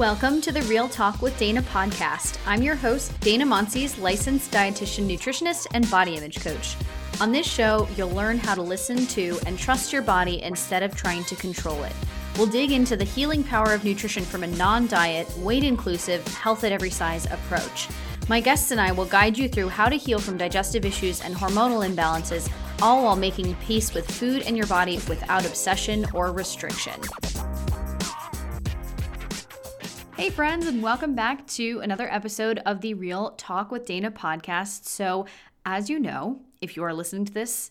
Welcome to the Real Talk with Dana podcast. I'm your host, Dana Monsees, licensed dietitian, nutritionist, and body image coach. On this show, you'll learn how to listen to and trust your body instead of trying to control it. We'll dig into the healing power of nutrition from a non diet, weight inclusive, health at every size approach. My guests and I will guide you through how to heal from digestive issues and hormonal imbalances, all while making peace with food and your body without obsession or restriction. Hey, friends, and welcome back to another episode of the Real Talk with Dana podcast. So, as you know, if you are listening to this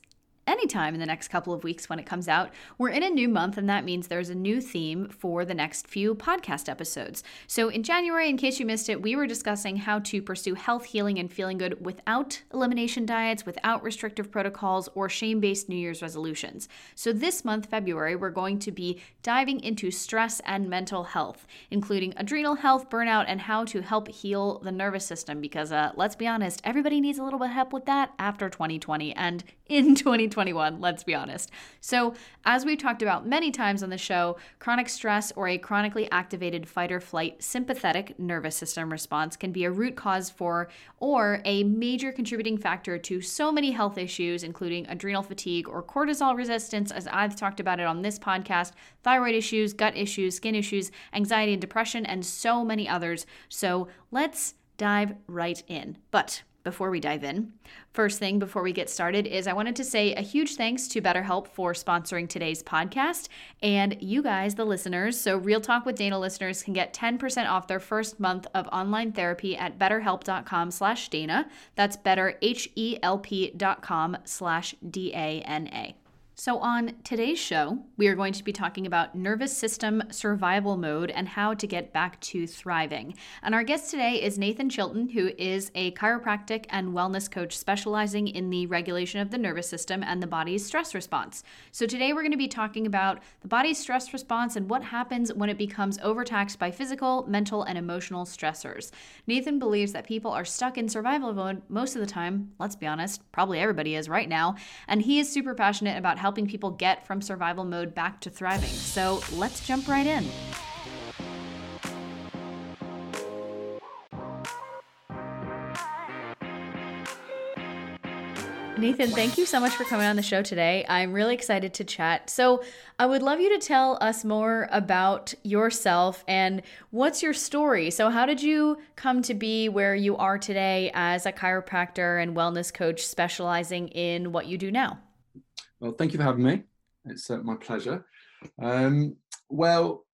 anytime in the next couple of weeks when it comes out. We're in a new month, and that means there's a new theme for the next few podcast episodes. So, in January, in case you missed it, we were discussing how to pursue health, healing, and feeling good without elimination diets, without restrictive protocols, or shame based New Year's resolutions. So, this month, February, we're going to be diving into stress and mental health, including adrenal health, burnout, and how to help heal the nervous system. Because uh, let's be honest, everybody needs a little bit of help with that after 2020 and in 2021, let's be honest. So, as we've talked about many times on the show, chronic stress or a chronically activated fight or flight sympathetic nervous system response can be a root cause for or a major contributing factor to so many health issues, including adrenal fatigue or cortisol resistance, as I've talked about it on this podcast, thyroid issues, gut issues, skin issues, anxiety and depression, and so many others. So, let's dive right in. But before we dive in. First thing before we get started is I wanted to say a huge thanks to BetterHelp for sponsoring today's podcast and you guys, the listeners. So, Real Talk with Dana listeners can get 10% off their first month of online therapy at betterhelp.com slash Dana. That's better, H-E-L-P.com slash D-A-N-A. So, on today's show, we are going to be talking about nervous system survival mode and how to get back to thriving. And our guest today is Nathan Chilton, who is a chiropractic and wellness coach specializing in the regulation of the nervous system and the body's stress response. So, today we're going to be talking about the body's stress response and what happens when it becomes overtaxed by physical, mental, and emotional stressors. Nathan believes that people are stuck in survival mode most of the time. Let's be honest, probably everybody is right now. And he is super passionate about how helping people get from survival mode back to thriving. So let's jump right in. Nathan, thank you so much for coming on the show today. I'm really excited to chat. So, I would love you to tell us more about yourself and what's your story. So, how did you come to be where you are today as a chiropractor and wellness coach specializing in what you do now? Well, thank you for having me. It's uh, my pleasure. Um, well,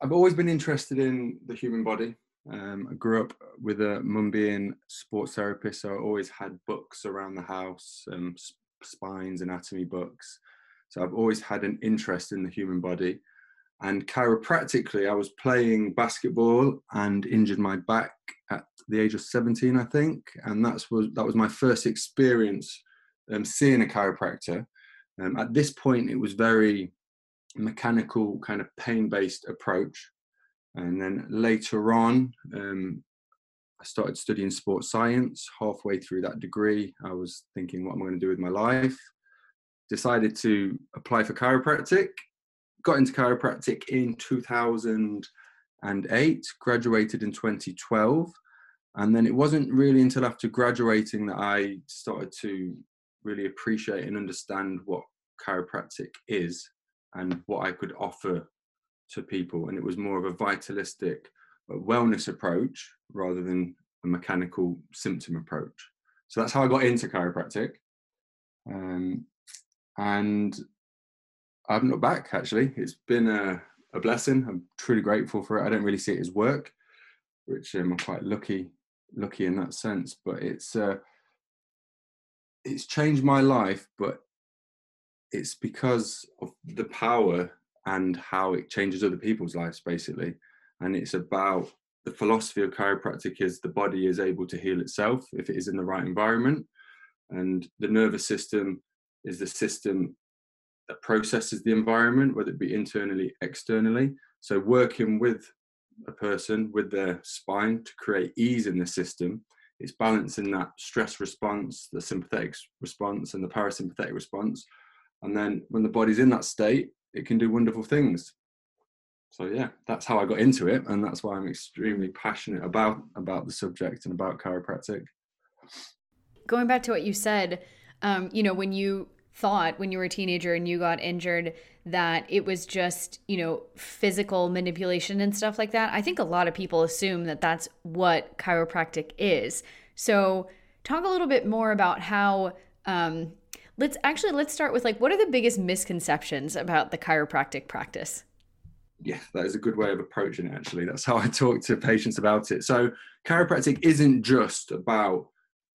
I've always been interested in the human body. Um, I grew up with a mum being sports therapist, so I always had books around the house, um, spines, anatomy books. So I've always had an interest in the human body. And chiropractically, I was playing basketball and injured my back at the age of 17, I think, and that's was that was my first experience um, seeing a chiropractor. Um, at this point, it was very mechanical, kind of pain based approach. And then later on, um, I started studying sports science. Halfway through that degree, I was thinking, what am I going to do with my life? Decided to apply for chiropractic. Got into chiropractic in 2008, graduated in 2012. And then it wasn't really until after graduating that I started to really appreciate and understand what chiropractic is and what I could offer to people. And it was more of a vitalistic uh, wellness approach rather than a mechanical symptom approach. So that's how I got into chiropractic. Um, and I haven't looked back actually. It's been a, a, blessing. I'm truly grateful for it. I don't really see it as work, which um, I'm quite lucky, lucky in that sense. But it's uh, it's changed my life, but it's because of the power and how it changes other people's lives, basically. And it's about the philosophy of chiropractic is the body is able to heal itself if it is in the right environment. And the nervous system is the system that processes the environment, whether it be internally, externally. So working with a person with their spine to create ease in the system it's balancing that stress response, the sympathetic response, and the parasympathetic response. And then when the body's in that state, it can do wonderful things. so yeah, that's how I got into it, and that's why I'm extremely passionate about about the subject and about chiropractic. Going back to what you said, um, you know, when you thought when you were a teenager and you got injured that it was just, you know, physical manipulation and stuff like that. I think a lot of people assume that that's what chiropractic is. So, talk a little bit more about how um, let's actually let's start with like what are the biggest misconceptions about the chiropractic practice? Yeah, that is a good way of approaching it actually. That's how I talk to patients about it. So, chiropractic isn't just about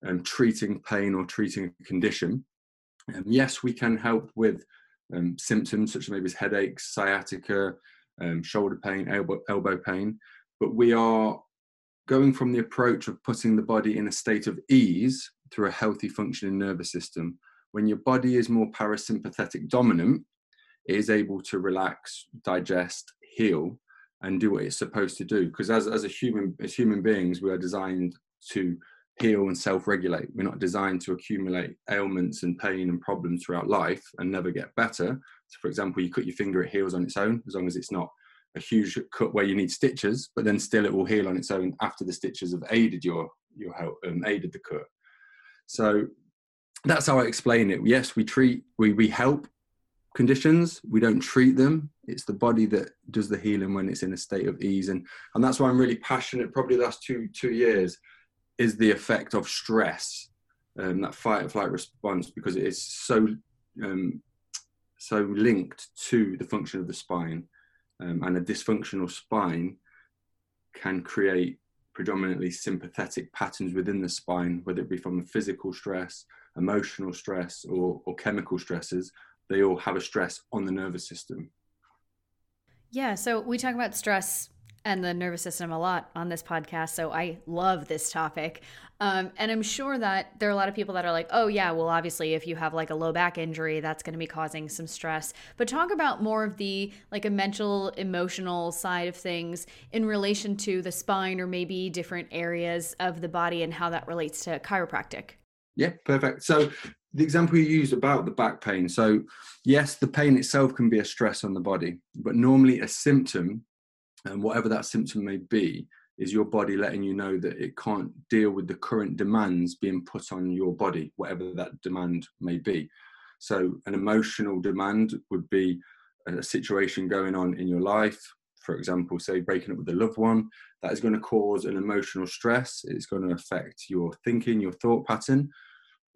um, treating pain or treating a condition um, yes, we can help with um, symptoms such as maybe headaches, sciatica, um, shoulder pain, elbow, elbow pain, but we are going from the approach of putting the body in a state of ease through a healthy functioning nervous system. When your body is more parasympathetic dominant, it is able to relax, digest, heal, and do what it's supposed to do. Because as, as a human, as human beings, we are designed to heal and self-regulate. We're not designed to accumulate ailments and pain and problems throughout life and never get better. So for example, you cut your finger, it heals on its own, as long as it's not a huge cut where you need stitches, but then still it will heal on its own after the stitches have aided your your help um, aided the cut. So that's how I explain it. Yes, we treat, we we help conditions. We don't treat them. It's the body that does the healing when it's in a state of ease, and and that's why I'm really passionate. Probably the last two two years is the effect of stress, um, that fight or flight response, because it is so um, so linked to the function of the spine, um, and a dysfunctional spine can create predominantly sympathetic patterns within the spine, whether it be from the physical stress, emotional stress, or, or chemical stresses. They all have a stress on the nervous system. Yeah, so we talk about stress and the nervous system a lot on this podcast. So I love this topic. Um, and I'm sure that there are a lot of people that are like, oh, yeah, well, obviously, if you have like a low back injury, that's going to be causing some stress. But talk about more of the like a mental, emotional side of things in relation to the spine or maybe different areas of the body and how that relates to chiropractic. Yeah, perfect. So the example you used about the back pain. So, yes, the pain itself can be a stress on the body, but normally a symptom and whatever that symptom may be is your body letting you know that it can't deal with the current demands being put on your body whatever that demand may be. So an emotional demand would be a situation going on in your life for example say breaking up with a loved one that is going to cause an emotional stress it's going to affect your thinking your thought pattern.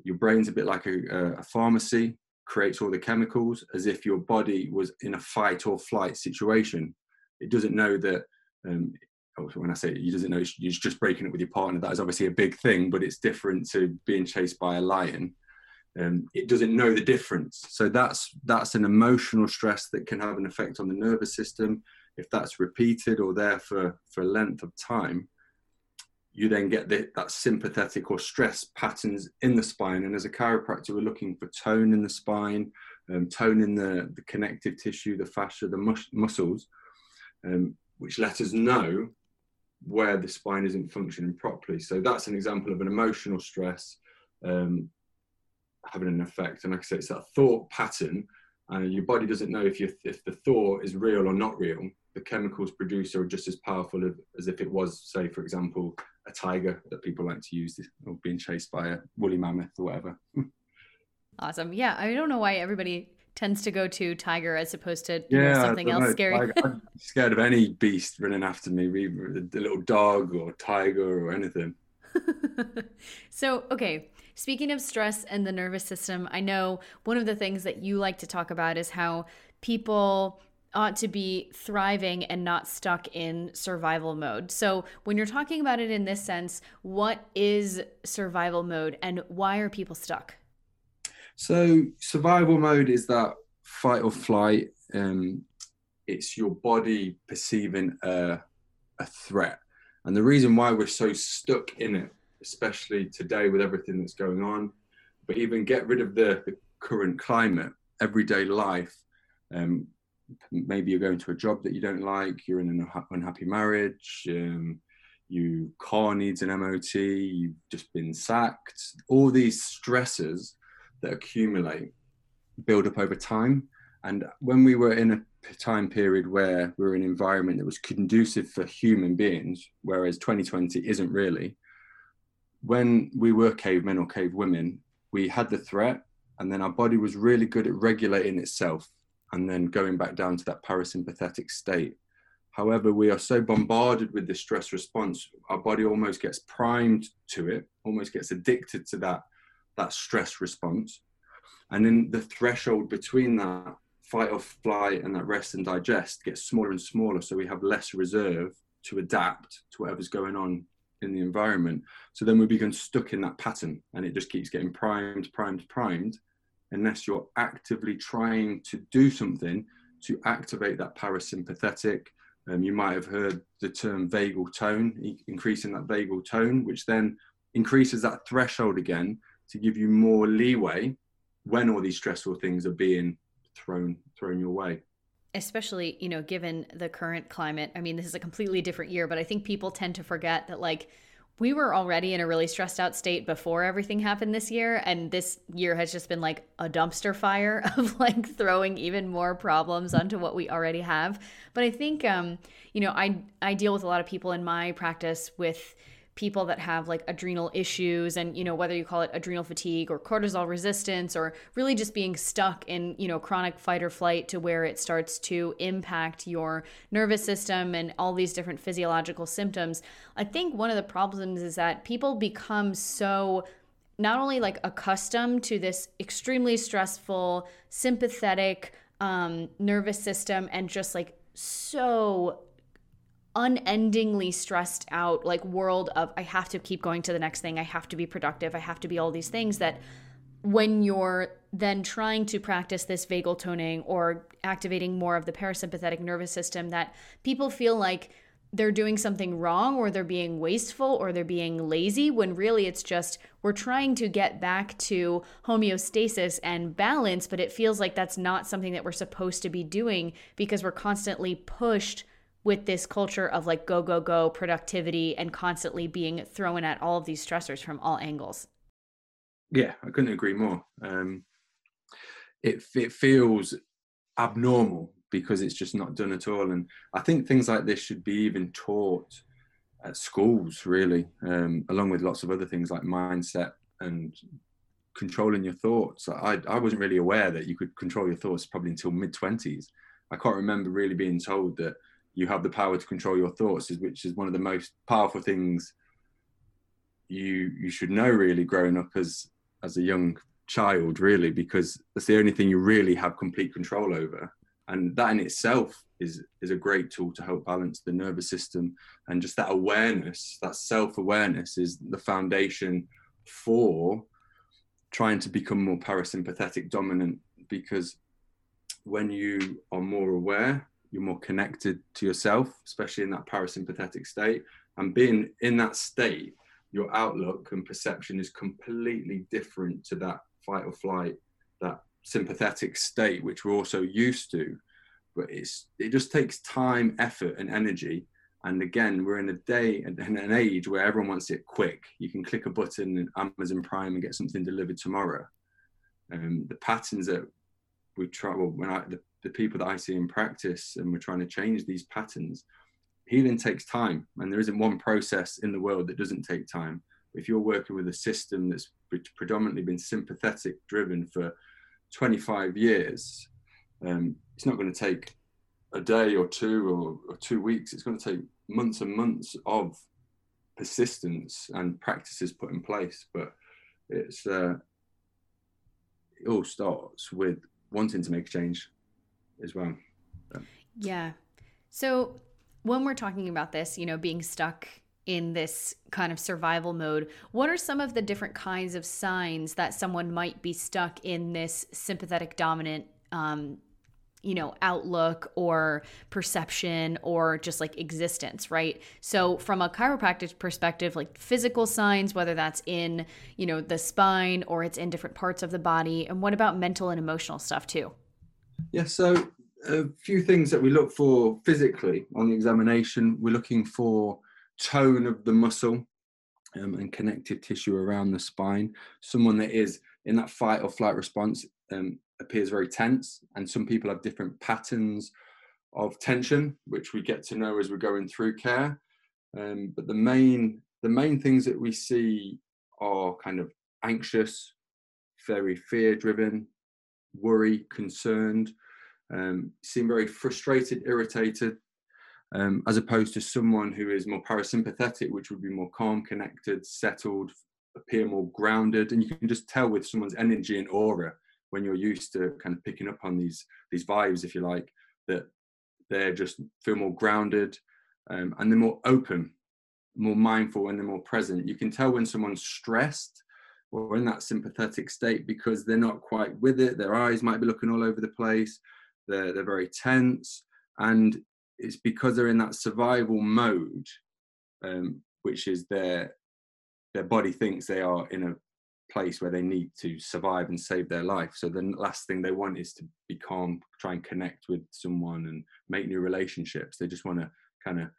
Your brain's a bit like a, a pharmacy creates all the chemicals as if your body was in a fight or flight situation it doesn't know that um, when I say it, doesn't know you're just breaking up with your partner. That is obviously a big thing, but it's different to being chased by a lion. Um, it doesn't know the difference. So that's that's an emotional stress that can have an effect on the nervous system. If that's repeated or there for for a length of time, you then get the, that sympathetic or stress patterns in the spine. And as a chiropractor, we're looking for tone in the spine, um, tone in the, the connective tissue, the fascia, the mus- muscles, um, which let us know where the spine isn't functioning properly. So that's an example of an emotional stress um, having an effect. And like I said, it's that thought pattern. And your body doesn't know if, you, if the thought is real or not real. The chemicals produced are just as powerful as, as if it was, say, for example, a tiger that people like to use or being chased by a woolly mammoth or whatever. awesome. Yeah, I don't know why everybody tends to go to tiger as opposed to yeah, know, something else know. scary. I'm scared of any beast running after me, a little dog or tiger or anything. so, okay, speaking of stress and the nervous system, I know one of the things that you like to talk about is how people ought to be thriving and not stuck in survival mode. So, when you're talking about it in this sense, what is survival mode and why are people stuck? So survival mode is that fight or flight. Um, it's your body perceiving a, a threat, and the reason why we're so stuck in it, especially today with everything that's going on, but even get rid of the, the current climate, everyday life. Um, maybe you're going to a job that you don't like. You're in an unhappy marriage. Um, your car needs an MOT. You've just been sacked. All these stresses that accumulate, build up over time. And when we were in a time period where we are in an environment that was conducive for human beings, whereas 2020 isn't really. When we were cavemen or cave women, we had the threat, and then our body was really good at regulating itself and then going back down to that parasympathetic state. However, we are so bombarded with the stress response, our body almost gets primed to it, almost gets addicted to that, that stress response. And then the threshold between that fight or flight and that rest and digest gets smaller and smaller. So we have less reserve to adapt to whatever's going on in the environment. So then we become stuck in that pattern and it just keeps getting primed, primed, primed, unless you're actively trying to do something to activate that parasympathetic. Um, you might have heard the term vagal tone, increasing that vagal tone, which then increases that threshold again to give you more leeway when all these stressful things are being thrown thrown your way. Especially you know given the current climate. I mean this is a completely different year but i think people tend to forget that like we were already in a really stressed out state before everything happened this year and this year has just been like a dumpster fire of like throwing even more problems onto what we already have. But i think um you know i i deal with a lot of people in my practice with people that have like adrenal issues and you know whether you call it adrenal fatigue or cortisol resistance or really just being stuck in you know chronic fight or flight to where it starts to impact your nervous system and all these different physiological symptoms i think one of the problems is that people become so not only like accustomed to this extremely stressful sympathetic um, nervous system and just like so unendingly stressed out like world of I have to keep going to the next thing, I have to be productive, I have to be all these things that when you're then trying to practice this vagal toning or activating more of the parasympathetic nervous system that people feel like they're doing something wrong or they're being wasteful or they're being lazy when really it's just we're trying to get back to homeostasis and balance but it feels like that's not something that we're supposed to be doing because we're constantly pushed with this culture of like go go go productivity and constantly being thrown at all of these stressors from all angles. Yeah i couldn't agree more. Um it it feels abnormal because it's just not done at all and i think things like this should be even taught at schools really um, along with lots of other things like mindset and controlling your thoughts. I, I wasn't really aware that you could control your thoughts probably until mid 20s i can't remember really being told that you have the power to control your thoughts, which is one of the most powerful things you you should know really growing up as as a young child really because that's the only thing you really have complete control over. And that in itself is is a great tool to help balance the nervous system and just that awareness that self-awareness is the foundation for trying to become more parasympathetic dominant because when you are more aware you're more connected to yourself, especially in that parasympathetic state. And being in that state, your outlook and perception is completely different to that fight or flight, that sympathetic state, which we're also used to. But it's it just takes time, effort, and energy. And again, we're in a day and an age where everyone wants it quick. You can click a button in Amazon Prime and get something delivered tomorrow. Um, the patterns that we try, well, when I, the the people that I see in practice and we're trying to change these patterns, healing takes time. And there isn't one process in the world that doesn't take time. If you're working with a system that's predominantly been sympathetic driven for 25 years, um, it's not going to take a day or two or, or two weeks. It's going to take months and months of persistence and practices put in place. But it's uh, it all starts with wanting to make a change as well. So. Yeah. So when we're talking about this, you know, being stuck in this kind of survival mode, what are some of the different kinds of signs that someone might be stuck in this sympathetic dominant um, you know, outlook or perception or just like existence, right? So, from a chiropractic perspective, like physical signs, whether that's in, you know, the spine or it's in different parts of the body. And what about mental and emotional stuff too? Yeah, so a few things that we look for physically on the examination. We're looking for tone of the muscle um, and connective tissue around the spine. Someone that is in that fight or flight response um, appears very tense, and some people have different patterns of tension, which we get to know as we're going through care. Um, but the main the main things that we see are kind of anxious, very fear driven, worry, concerned, um, seem very frustrated, irritated, um, as opposed to someone who is more parasympathetic, which would be more calm, connected, settled, appear more grounded. And you can just tell with someone's energy and aura when you're used to kind of picking up on these these vibes, if you like, that they're just feel more grounded um, and they're more open, more mindful, and they're more present. You can tell when someone's stressed or in that sympathetic state because they're not quite with it. Their eyes might be looking all over the place. They're they're very tense, and it's because they're in that survival mode, um, which is their their body thinks they are in a place where they need to survive and save their life. So the last thing they want is to be calm, try and connect with someone and make new relationships. They just want to kind of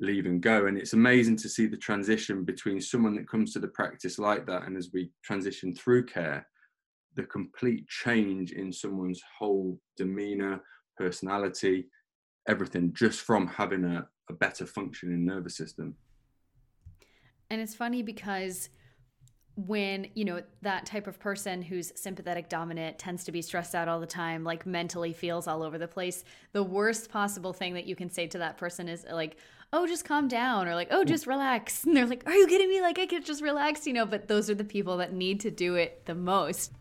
leave and go. And it's amazing to see the transition between someone that comes to the practice like that and as we transition through care, the complete change in someone's whole demeanor, personality, everything just from having a, a better functioning nervous system. And it's funny because when you know that type of person who's sympathetic dominant tends to be stressed out all the time like mentally feels all over the place the worst possible thing that you can say to that person is like oh just calm down or like oh mm. just relax. And they're like are you kidding me? Like i could just relax you know but those are the people that need to do it the most.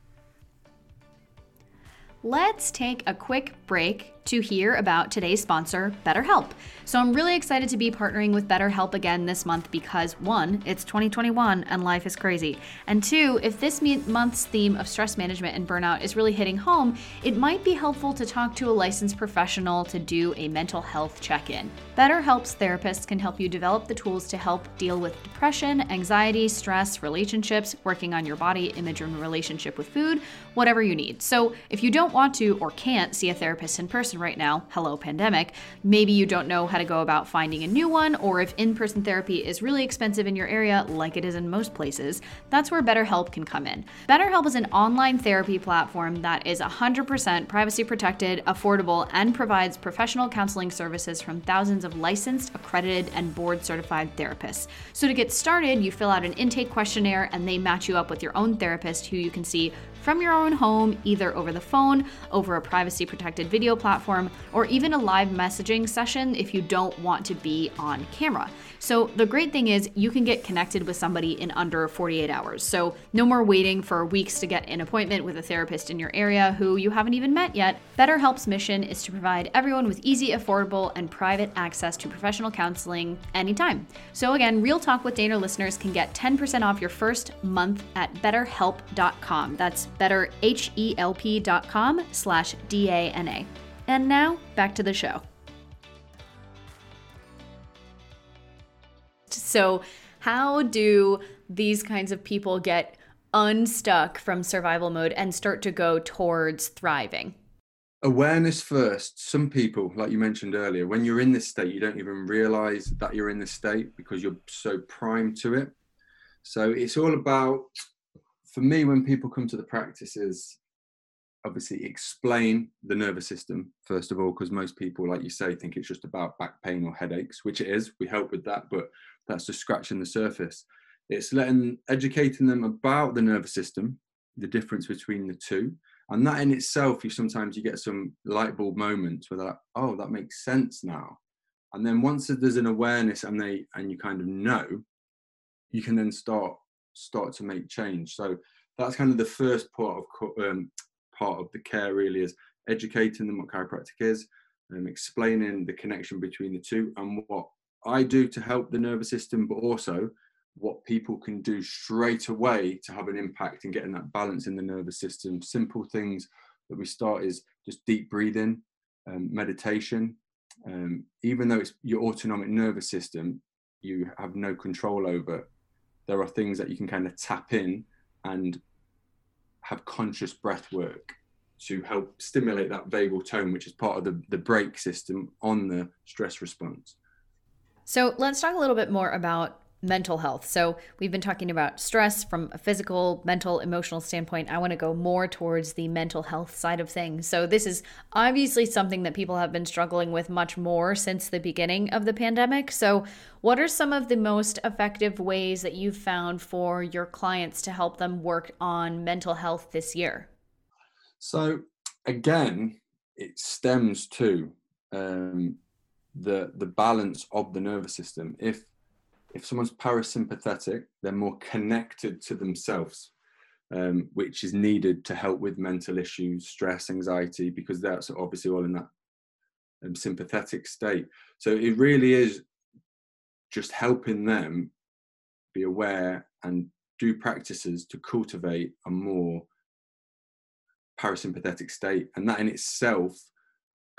Let's take a quick break to hear about today's sponsor, BetterHelp. So I'm really excited to be partnering with BetterHelp again this month because one, it's 2021 and life is crazy. And two, if this month's theme of stress management and burnout is really hitting home, it might be helpful to talk to a licensed professional to do a mental health check in. BetterHelp's therapists can help you develop the tools to help deal with depression, anxiety, stress, relationships, working on your body image and relationship with food, whatever you need. So if you don't want to or can't see a therapist in person, right now, hello pandemic, maybe you don't know how to go about finding a new one, or if in person therapy is really expensive in your area, like it is in most places, that's where BetterHelp can come in. BetterHelp is an online therapy platform that is 100% privacy protected, affordable, and provides professional counseling services from thousands of licensed, accredited, and board certified therapists. So to get started, you fill out an intake questionnaire and they match you up with your own therapist who you can see from your own home, either over the phone, over a privacy protected video platform, or even a live messaging session if you don't want to be on camera. So, the great thing is you can get connected with somebody in under 48 hours. So, no more waiting for weeks to get an appointment with a therapist in your area who you haven't even met yet. BetterHelp's mission is to provide everyone with easy, affordable, and private access to professional counseling anytime. So, again, Real Talk with Dana listeners can get 10% off your first month at betterhelp.com. That's betterhelp.com slash D-A-N-A. And now, back to the show. So, how do these kinds of people get unstuck from survival mode and start to go towards thriving? Awareness first. Some people, like you mentioned earlier, when you're in this state, you don't even realize that you're in this state because you're so primed to it. So, it's all about, for me, when people come to the practices, obviously explain the nervous system first of all because most people like you say think it's just about back pain or headaches which it is we help with that but that's just scratching the surface. It's letting educating them about the nervous system the difference between the two and that in itself you sometimes you get some light bulb moments where they're like oh that makes sense now. And then once there's an awareness and they and you kind of know you can then start start to make change so that's kind of the first part of um, part of the care really is educating them what chiropractic is and explaining the connection between the two and what I do to help the nervous system, but also what people can do straight away to have an impact in getting that balance in the nervous system. Simple things that we start is just deep breathing, um, meditation. Um, even though it's your autonomic nervous system, you have no control over. There are things that you can kind of tap in and have conscious breath work to help stimulate that vagal tone, which is part of the, the brake system on the stress response. So let's talk a little bit more about mental health. So, we've been talking about stress from a physical, mental, emotional standpoint. I want to go more towards the mental health side of things. So, this is obviously something that people have been struggling with much more since the beginning of the pandemic. So, what are some of the most effective ways that you've found for your clients to help them work on mental health this year? So, again, it stems to um, the the balance of the nervous system. If if someone's parasympathetic, they're more connected to themselves, um, which is needed to help with mental issues, stress, anxiety, because that's obviously all in that um, sympathetic state. So it really is just helping them be aware and do practices to cultivate a more parasympathetic state, and that in itself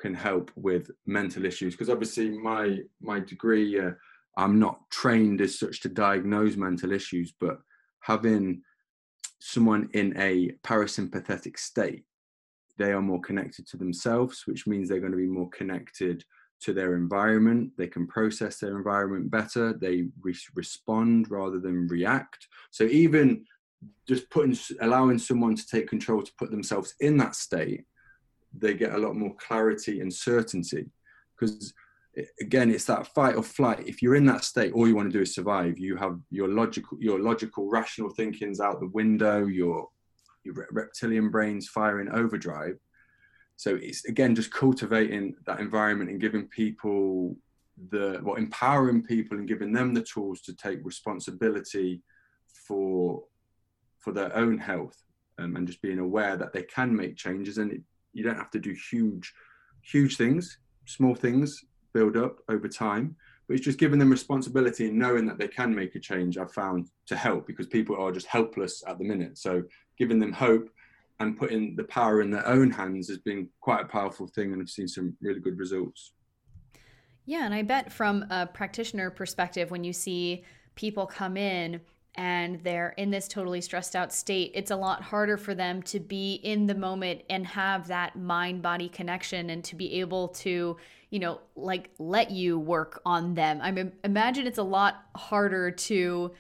can help with mental issues. Because obviously, my my degree. Uh, I'm not trained as such to diagnose mental issues, but having someone in a parasympathetic state, they are more connected to themselves, which means they're going to be more connected to their environment. They can process their environment better. They re- respond rather than react. So even just putting, allowing someone to take control to put themselves in that state, they get a lot more clarity and certainty because again it's that fight or flight. If you're in that state all you want to do is survive. You have your logical your logical rational thinking's out the window your your reptilian brain's firing overdrive. So it's again just cultivating that environment and giving people the well empowering people and giving them the tools to take responsibility for for their own health um, and just being aware that they can make changes and it, you don't have to do huge huge things small things build up over time but it's just giving them responsibility and knowing that they can make a change i've found to help because people are just helpless at the minute. So giving them hope and putting the power in their own hands has been quite a powerful thing and i've seen some really good results. Yeah and i bet from a practitioner perspective when you see people come in and they're in this totally stressed out state, it's a lot harder for them to be in the moment and have that mind body connection and to be able to, you know, like let you work on them. I mean, imagine it's a lot harder to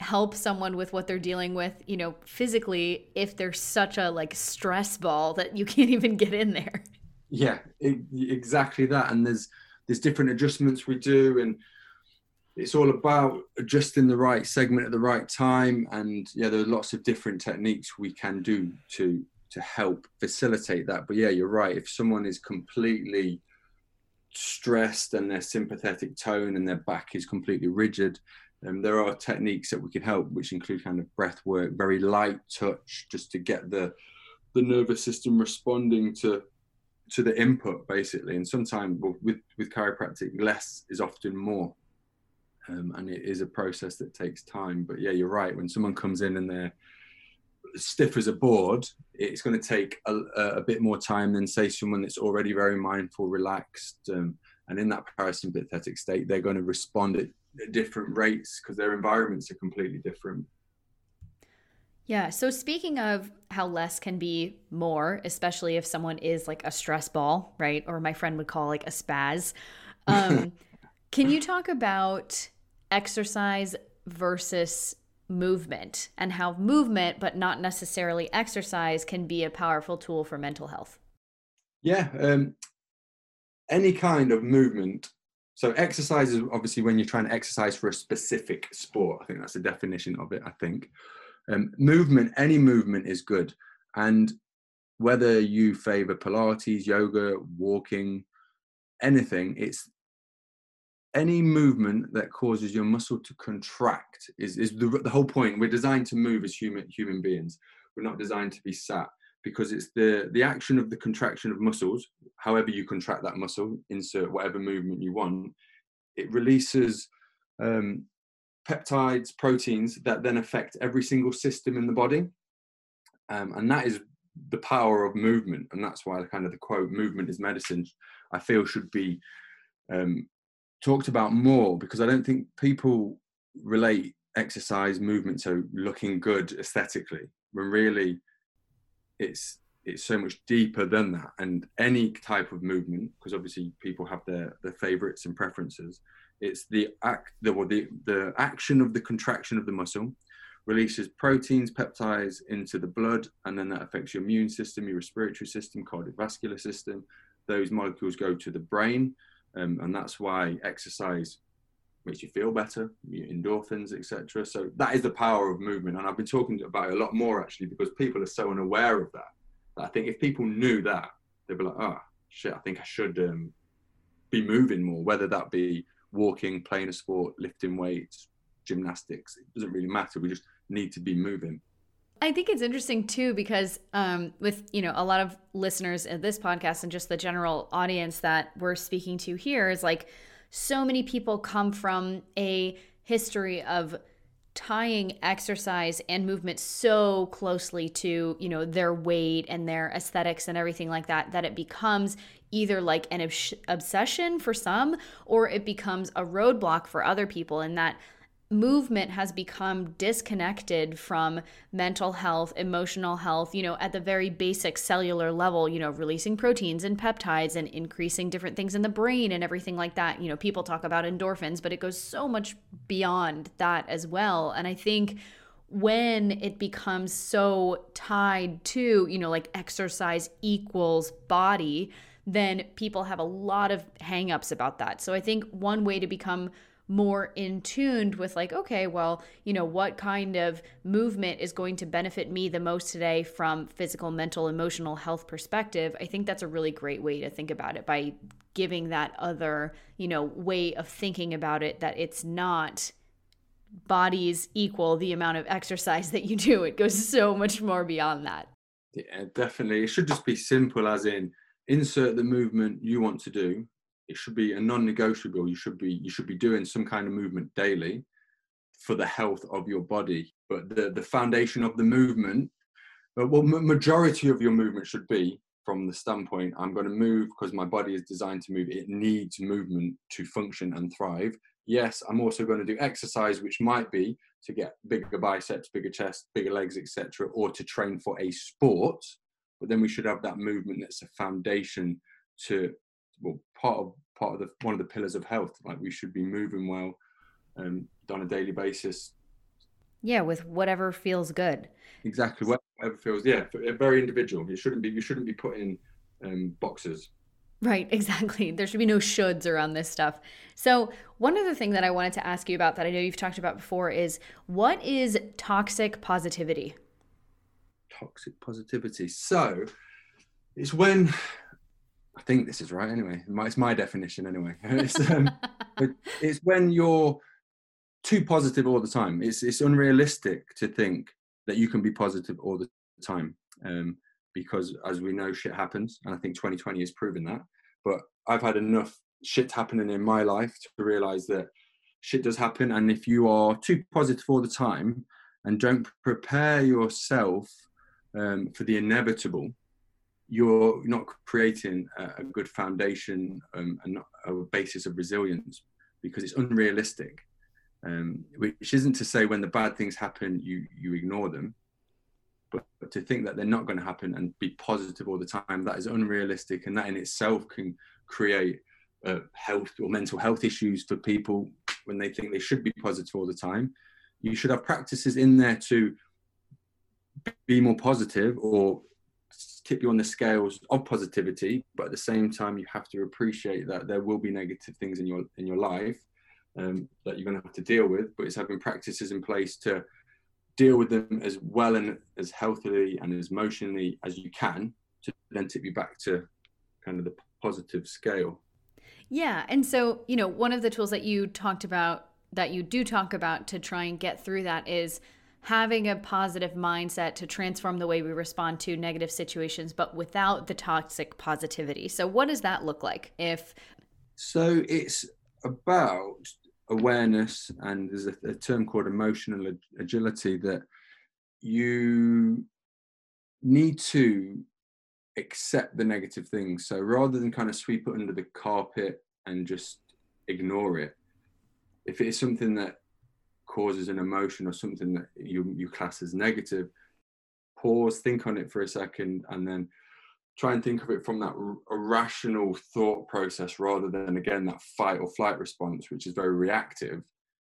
help someone with what they're dealing with, you know, physically if they're such a like stress ball that you can't even get in there. Yeah, it, exactly that. And there's there's different adjustments we do and it's all about adjusting the right segment at the right time. And yeah there are lots of different techniques we can do to to help facilitate that. But yeah you're right. If someone is completely stressed and their sympathetic tone and their back is completely rigid um, there are techniques that we can help which include kind of breath work very light touch just to get the the nervous system responding to to the input basically. And sometimes with with chiropractic less is often more um, and it is a process that takes time. But yeah, you're right. When someone comes in and they're stiff as a board, it's going to take a, a bit more time than say someone that's already very mindful, relaxed, um, and in that parasympathetic state. They're going to respond at, at different rates because their environments are completely different. Yeah. So speaking of how less can be more, especially if someone is like a stress ball, right? Or my friend would call like a spaz. Um, can you talk about exercise versus movement and how movement, but not necessarily exercise, can be a powerful tool for mental health. Yeah, um, any kind of movement. So, exercise is obviously when you're trying to exercise for a specific sport. I think that's the definition of it. I think um, movement, any movement is good. And whether you favor Pilates, yoga, walking, anything, it's any movement that causes your muscle to contract is, is the, the whole point. We're designed to move as human human beings. We're not designed to be sat because it's the the action of the contraction of muscles. However you contract that muscle, insert whatever movement you want. It releases um, peptides, proteins that then affect every single system in the body, um, and that is the power of movement. And that's why the kind of the quote "movement is medicine" I feel should be um, talked about more because I don't think people relate exercise movement to looking good aesthetically when really it's it's so much deeper than that. And any type of movement, because obviously people have their their favorites and preferences. It's the act the the the action of the contraction of the muscle releases proteins, peptides into the blood, and then that affects your immune system, your respiratory system, cardiovascular system. Those molecules go to the brain, um, and that's why exercise makes you feel better, endorphins, etc. So that is the power of movement, and I've been talking about it a lot more actually because people are so unaware of that. I think if people knew that, they'd be like, "Oh shit, I think I should um, be moving more." Whether that be walking, playing a sport, lifting weights, gymnastics, it doesn't really matter. We just need to be moving. I think it's interesting too because um, with you know a lot of listeners in this podcast and just the general audience that we're speaking to here is like so many people come from a history of tying exercise and movement so closely to you know their weight and their aesthetics and everything like that that it becomes either like an obsession for some or it becomes a roadblock for other people. And that movement has become disconnected from mental health, emotional health, you know, at the very basic cellular level, you know, releasing proteins and peptides and increasing different things in the brain and everything like that. You know, people talk about endorphins, but it goes so much beyond that as well. And I think when it becomes so tied to, you know, like exercise equals body, then people have a lot of hangups about that. So I think one way to become more in tuned with like okay well you know what kind of movement is going to benefit me the most today from physical mental emotional health perspective i think that's a really great way to think about it by giving that other you know way of thinking about it that it's not bodies equal the amount of exercise that you do. It goes so much more beyond that. Yeah definitely. It should just be simple as in insert the movement you want to do it should be a non-negotiable. You should be you should be doing some kind of movement daily for the health of your body. But the the foundation of the movement uh, well majority of your movement should be from the standpoint i'm going to move because my body is designed to move. It needs movement to function and thrive. Yes i'm also going to do exercise which might be to get bigger biceps bigger chest bigger legs etc or to train for a sport. But then we should have that movement that's a foundation to well part of part of the one of the pillars of health like we should be moving well um, on a daily basis yeah with whatever feels good exactly whatever feels yeah very individual you shouldn't be you shouldn't be putting um, boxes Right, exactly. There should be no shoulds around this stuff. So, one other thing that I wanted to ask you about that I know you've talked about before is what is toxic positivity? Toxic positivity. So, it's when I think this is right anyway. It's my definition anyway. It's, um, it's when you're too positive all the time. It's it's unrealistic to think that you can be positive all the time um, because, as we know, shit happens, and I think 2020 has proven that. But I've had enough shit happening in my life to realize that shit does happen, and if you are too positive all the time and don't prepare yourself um, for the inevitable, you're not creating a, a good foundation um, and a basis of resilience because it's unrealistic. Um, which isn't to say when the bad things happen, you you ignore them, but, but to think that they're not going to happen and be positive all the time, that is unrealistic, and that in itself can create uh, health or mental health issues for people when they think they should be positive all the time. You should have practices in there to be more positive or tip you on the scales of positivity but at the same time you have to appreciate that there will be negative things in your in your life um, that you're going to have to deal with but it's having practices in place to deal with them as well and as healthily and as emotionally as you can to then tip you back to kind of the positive scale. Yeah and so you know one of the tools that you talked about that you do talk about to try and get through that is having a positive mindset to transform the way we respond to negative situations, but without the toxic positivity. So, what does that look like? If so, it's about awareness, and there's a, a term called emotional agility that you need to accept the negative things. So, rather than kind of sweep it under the carpet and just ignore it, if it is something that causes an emotion or something that you, you class as negative, pause, think on it for a second, and then try and think of it from that r- rational thought process rather than again that fight or flight response, which is very reactive.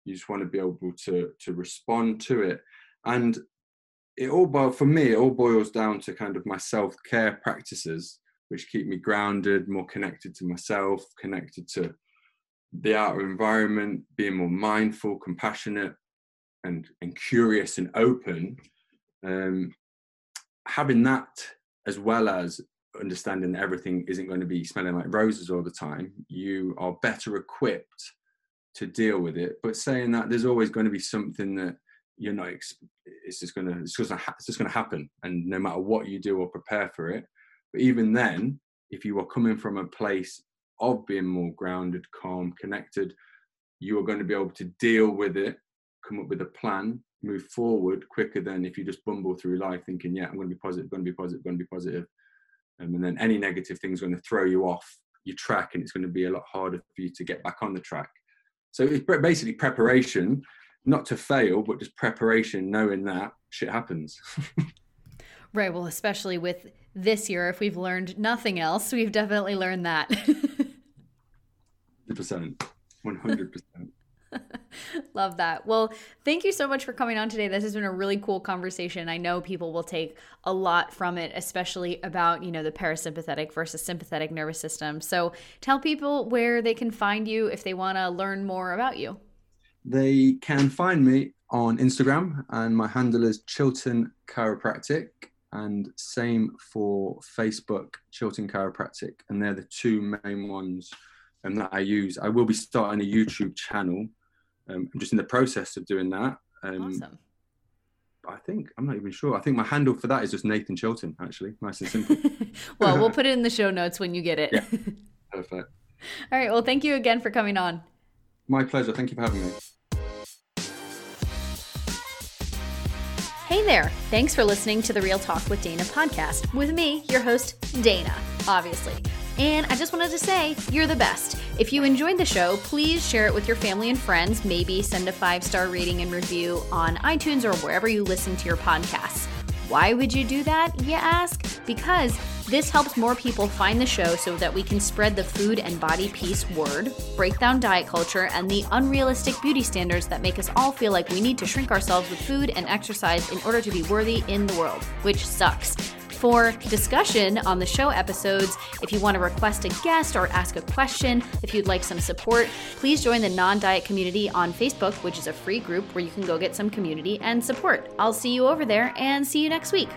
You just want to be able to to respond to it, and it all boil for me. It all boils down to kind of my self care practices, which keep me grounded, more connected to myself, connected to the outer environment, being more mindful, compassionate, and and curious and open. Um, having that as well as understanding that everything isn't going to be smelling like roses all the time, you are better equipped to deal with it. But saying that, there's always going to be something that you're not. It's just going to. It's just. It's just going to happen, and no matter what you do or prepare for it. But even then, if you are coming from a place of being more grounded, calm, connected, you are going to be able to deal with it, come up with a plan, move forward quicker than if you just bumble through life thinking, yeah, I'm going to be positive, going to be positive, going to be positive. Um, and then any negative thing is going to throw you off your track and it's going to be a lot harder for you to get back on the track. So it's basically preparation, not to fail, but just preparation, knowing that shit happens. right. Well, especially with this year, if we've learned nothing else, we've definitely learned that. 100%. 100%. Love that. Well, thank you so much for coming on today. This has been a really cool conversation. I know people will take a lot from it, especially about, you know, the parasympathetic versus sympathetic nervous system. So, tell people where they can find you if they want to learn more about you. They can find me on Instagram and my handle is Chilton Chiropractic and same for Facebook, Chilton Chiropractic, and they're the two main ones um, that I use. I will be starting a YouTube channel um, I'm just in the process of doing that. Um, awesome. I think I'm not even sure. I think my handle for that is just Nathan Chilton. Actually, nice and simple. well, we'll put it in the show notes when you get it. Yeah. Perfect. All right. Well, thank you again for coming on. My pleasure. Thank you for having me. Hey there. Thanks for listening to the Real Talk with Dana podcast with me, your host, Dana, obviously. And I just wanted to say, you're the best. If you enjoyed the show, please share it with your family and friends. Maybe send a five star rating and review on iTunes or wherever you listen to your podcasts. Why would you do that, you ask? Because this helps more people find the show so that we can spread the food and body peace word, break down diet culture, and the unrealistic beauty standards that make us all feel like we need to shrink ourselves with food and exercise in order to be worthy in the world, which sucks for discussion on the show episodes. If you want to request a guest or ask a question, if you'd like some support, please join the Non Diet Community on Facebook, which is a free group where you can go get some community and support. I'll see you over there and see you next week.